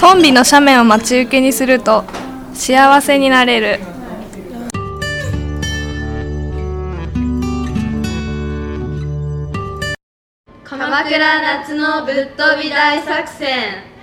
トンビの斜面を待ち受けにすると幸せになれる。鎌倉夏のぶっ飛び大作戦。